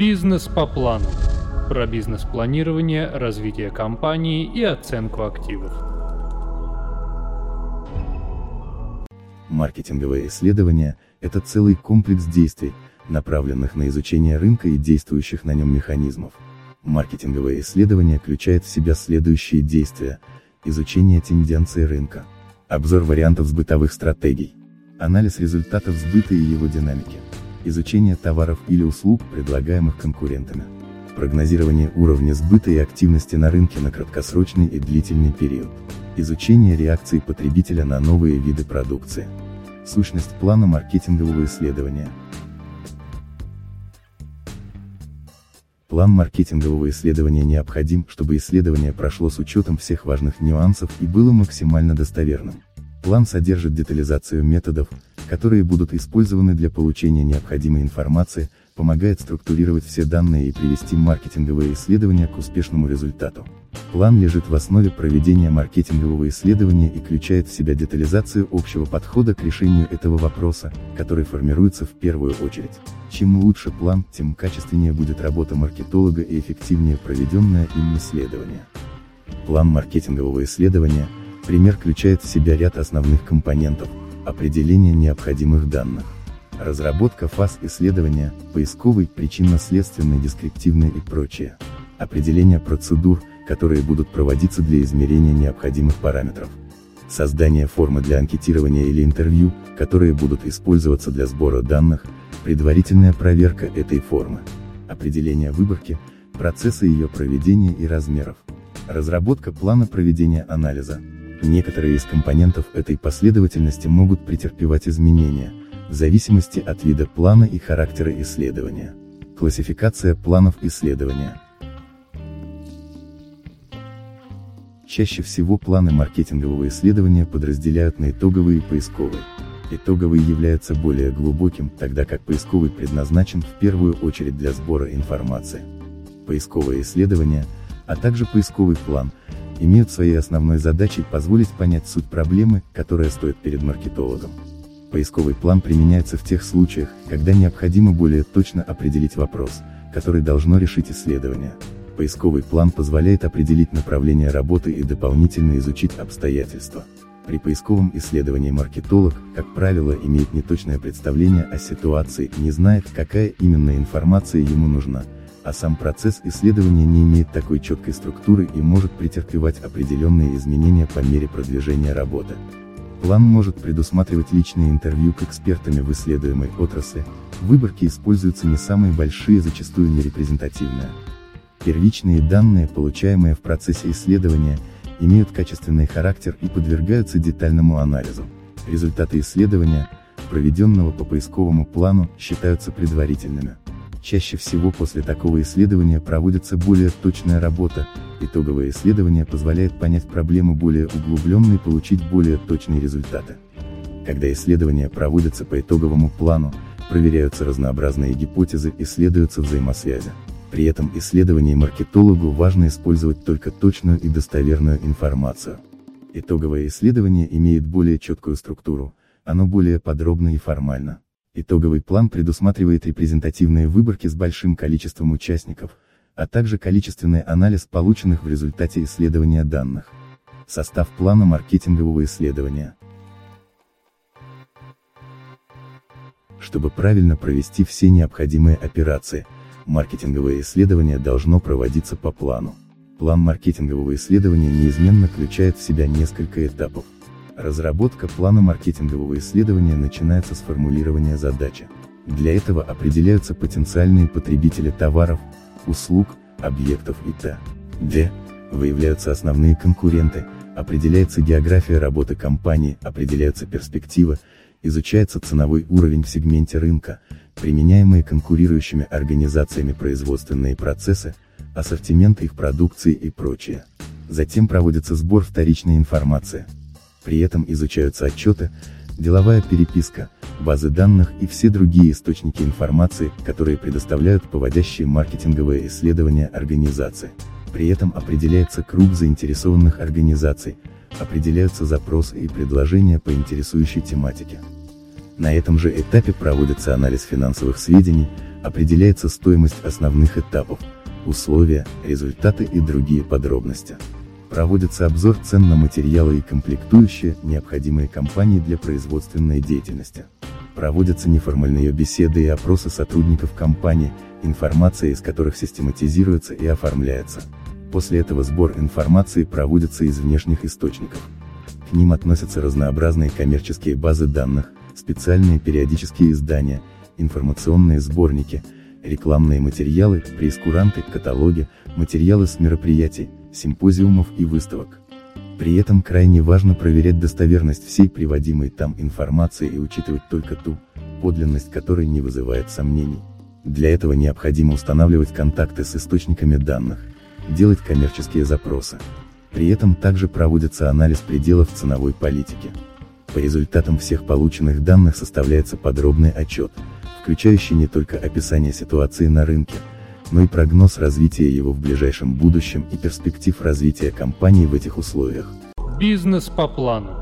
Бизнес по плану. Про бизнес-планирование, развитие компании и оценку активов. Маркетинговое исследование – это целый комплекс действий, направленных на изучение рынка и действующих на нем механизмов. Маркетинговое исследование включает в себя следующие действия. Изучение тенденций рынка. Обзор вариантов сбытовых стратегий. Анализ результатов сбыта и его динамики. Изучение товаров или услуг, предлагаемых конкурентами. Прогнозирование уровня сбыта и активности на рынке на краткосрочный и длительный период. Изучение реакции потребителя на новые виды продукции. Сущность плана маркетингового исследования. План маркетингового исследования необходим, чтобы исследование прошло с учетом всех важных нюансов и было максимально достоверным. План содержит детализацию методов, которые будут использованы для получения необходимой информации, помогает структурировать все данные и привести маркетинговое исследование к успешному результату. План лежит в основе проведения маркетингового исследования и включает в себя детализацию общего подхода к решению этого вопроса, который формируется в первую очередь. Чем лучше план, тем качественнее будет работа маркетолога и эффективнее проведенное им исследование. План маркетингового исследования, пример включает в себя ряд основных компонентов, определение необходимых данных, разработка фаз исследования, поисковый, причинно-следственный, дескриптивный и прочее, определение процедур, которые будут проводиться для измерения необходимых параметров, создание формы для анкетирования или интервью, которые будут использоваться для сбора данных, предварительная проверка этой формы, определение выборки, процесса ее проведения и размеров, разработка плана проведения анализа. Некоторые из компонентов этой последовательности могут претерпевать изменения, в зависимости от вида плана и характера исследования. Классификация планов исследования. Чаще всего планы маркетингового исследования подразделяют на итоговые и поисковые. Итоговый является более глубоким, тогда как поисковый предназначен в первую очередь для сбора информации. Поисковое исследование, а также поисковый план, имеют своей основной задачей позволить понять суть проблемы, которая стоит перед маркетологом. Поисковый план применяется в тех случаях, когда необходимо более точно определить вопрос, который должно решить исследование. Поисковый план позволяет определить направление работы и дополнительно изучить обстоятельства. При поисковом исследовании маркетолог, как правило, имеет неточное представление о ситуации не знает, какая именно информация ему нужна, а сам процесс исследования не имеет такой четкой структуры и может претерпевать определенные изменения по мере продвижения работы. План может предусматривать личные интервью к экспертами в исследуемой отрасли, выборки используются не самые большие, зачастую нерепрезентативные. Первичные данные, получаемые в процессе исследования, имеют качественный характер и подвергаются детальному анализу. Результаты исследования, проведенного по поисковому плану, считаются предварительными. Чаще всего после такого исследования проводится более точная работа, итоговое исследование позволяет понять проблему более углубленно и получить более точные результаты. Когда исследования проводятся по итоговому плану, проверяются разнообразные гипотезы, исследуются взаимосвязи. При этом исследовании маркетологу важно использовать только точную и достоверную информацию. Итоговое исследование имеет более четкую структуру, оно более подробно и формально. Итоговый план предусматривает репрезентативные выборки с большим количеством участников, а также количественный анализ полученных в результате исследования данных. Состав плана маркетингового исследования. Чтобы правильно провести все необходимые операции, маркетинговое исследование должно проводиться по плану. План маркетингового исследования неизменно включает в себя несколько этапов. Разработка плана маркетингового исследования начинается с формулирования задачи. Для этого определяются потенциальные потребители товаров, услуг, объектов и т.д. Выявляются основные конкуренты, определяется география работы компании, определяются перспективы, изучается ценовой уровень в сегменте рынка, применяемые конкурирующими организациями производственные процессы, ассортимент их продукции и прочее. Затем проводится сбор вторичной информации. При этом изучаются отчеты, деловая переписка, базы данных и все другие источники информации, которые предоставляют поводящие маркетинговые исследования организации. При этом определяется круг заинтересованных организаций, определяются запросы и предложения по интересующей тематике. На этом же этапе проводится анализ финансовых сведений, Определяется стоимость основных этапов, условия, результаты и другие подробности. Проводится обзор цен на материалы и комплектующие, необходимые компании для производственной деятельности. Проводятся неформальные беседы и опросы сотрудников компании, информация из которых систематизируется и оформляется. После этого сбор информации проводится из внешних источников. К ним относятся разнообразные коммерческие базы данных, специальные периодические издания, информационные сборники, рекламные материалы, прескуранты, каталоги, материалы с мероприятий, симпозиумов и выставок. При этом крайне важно проверять достоверность всей приводимой там информации и учитывать только ту, подлинность которой не вызывает сомнений. Для этого необходимо устанавливать контакты с источниками данных, делать коммерческие запросы. При этом также проводится анализ пределов ценовой политики. По результатам всех полученных данных составляется подробный отчет, включающий не только описание ситуации на рынке, но и прогноз развития его в ближайшем будущем и перспектив развития компании в этих условиях. Бизнес по плану.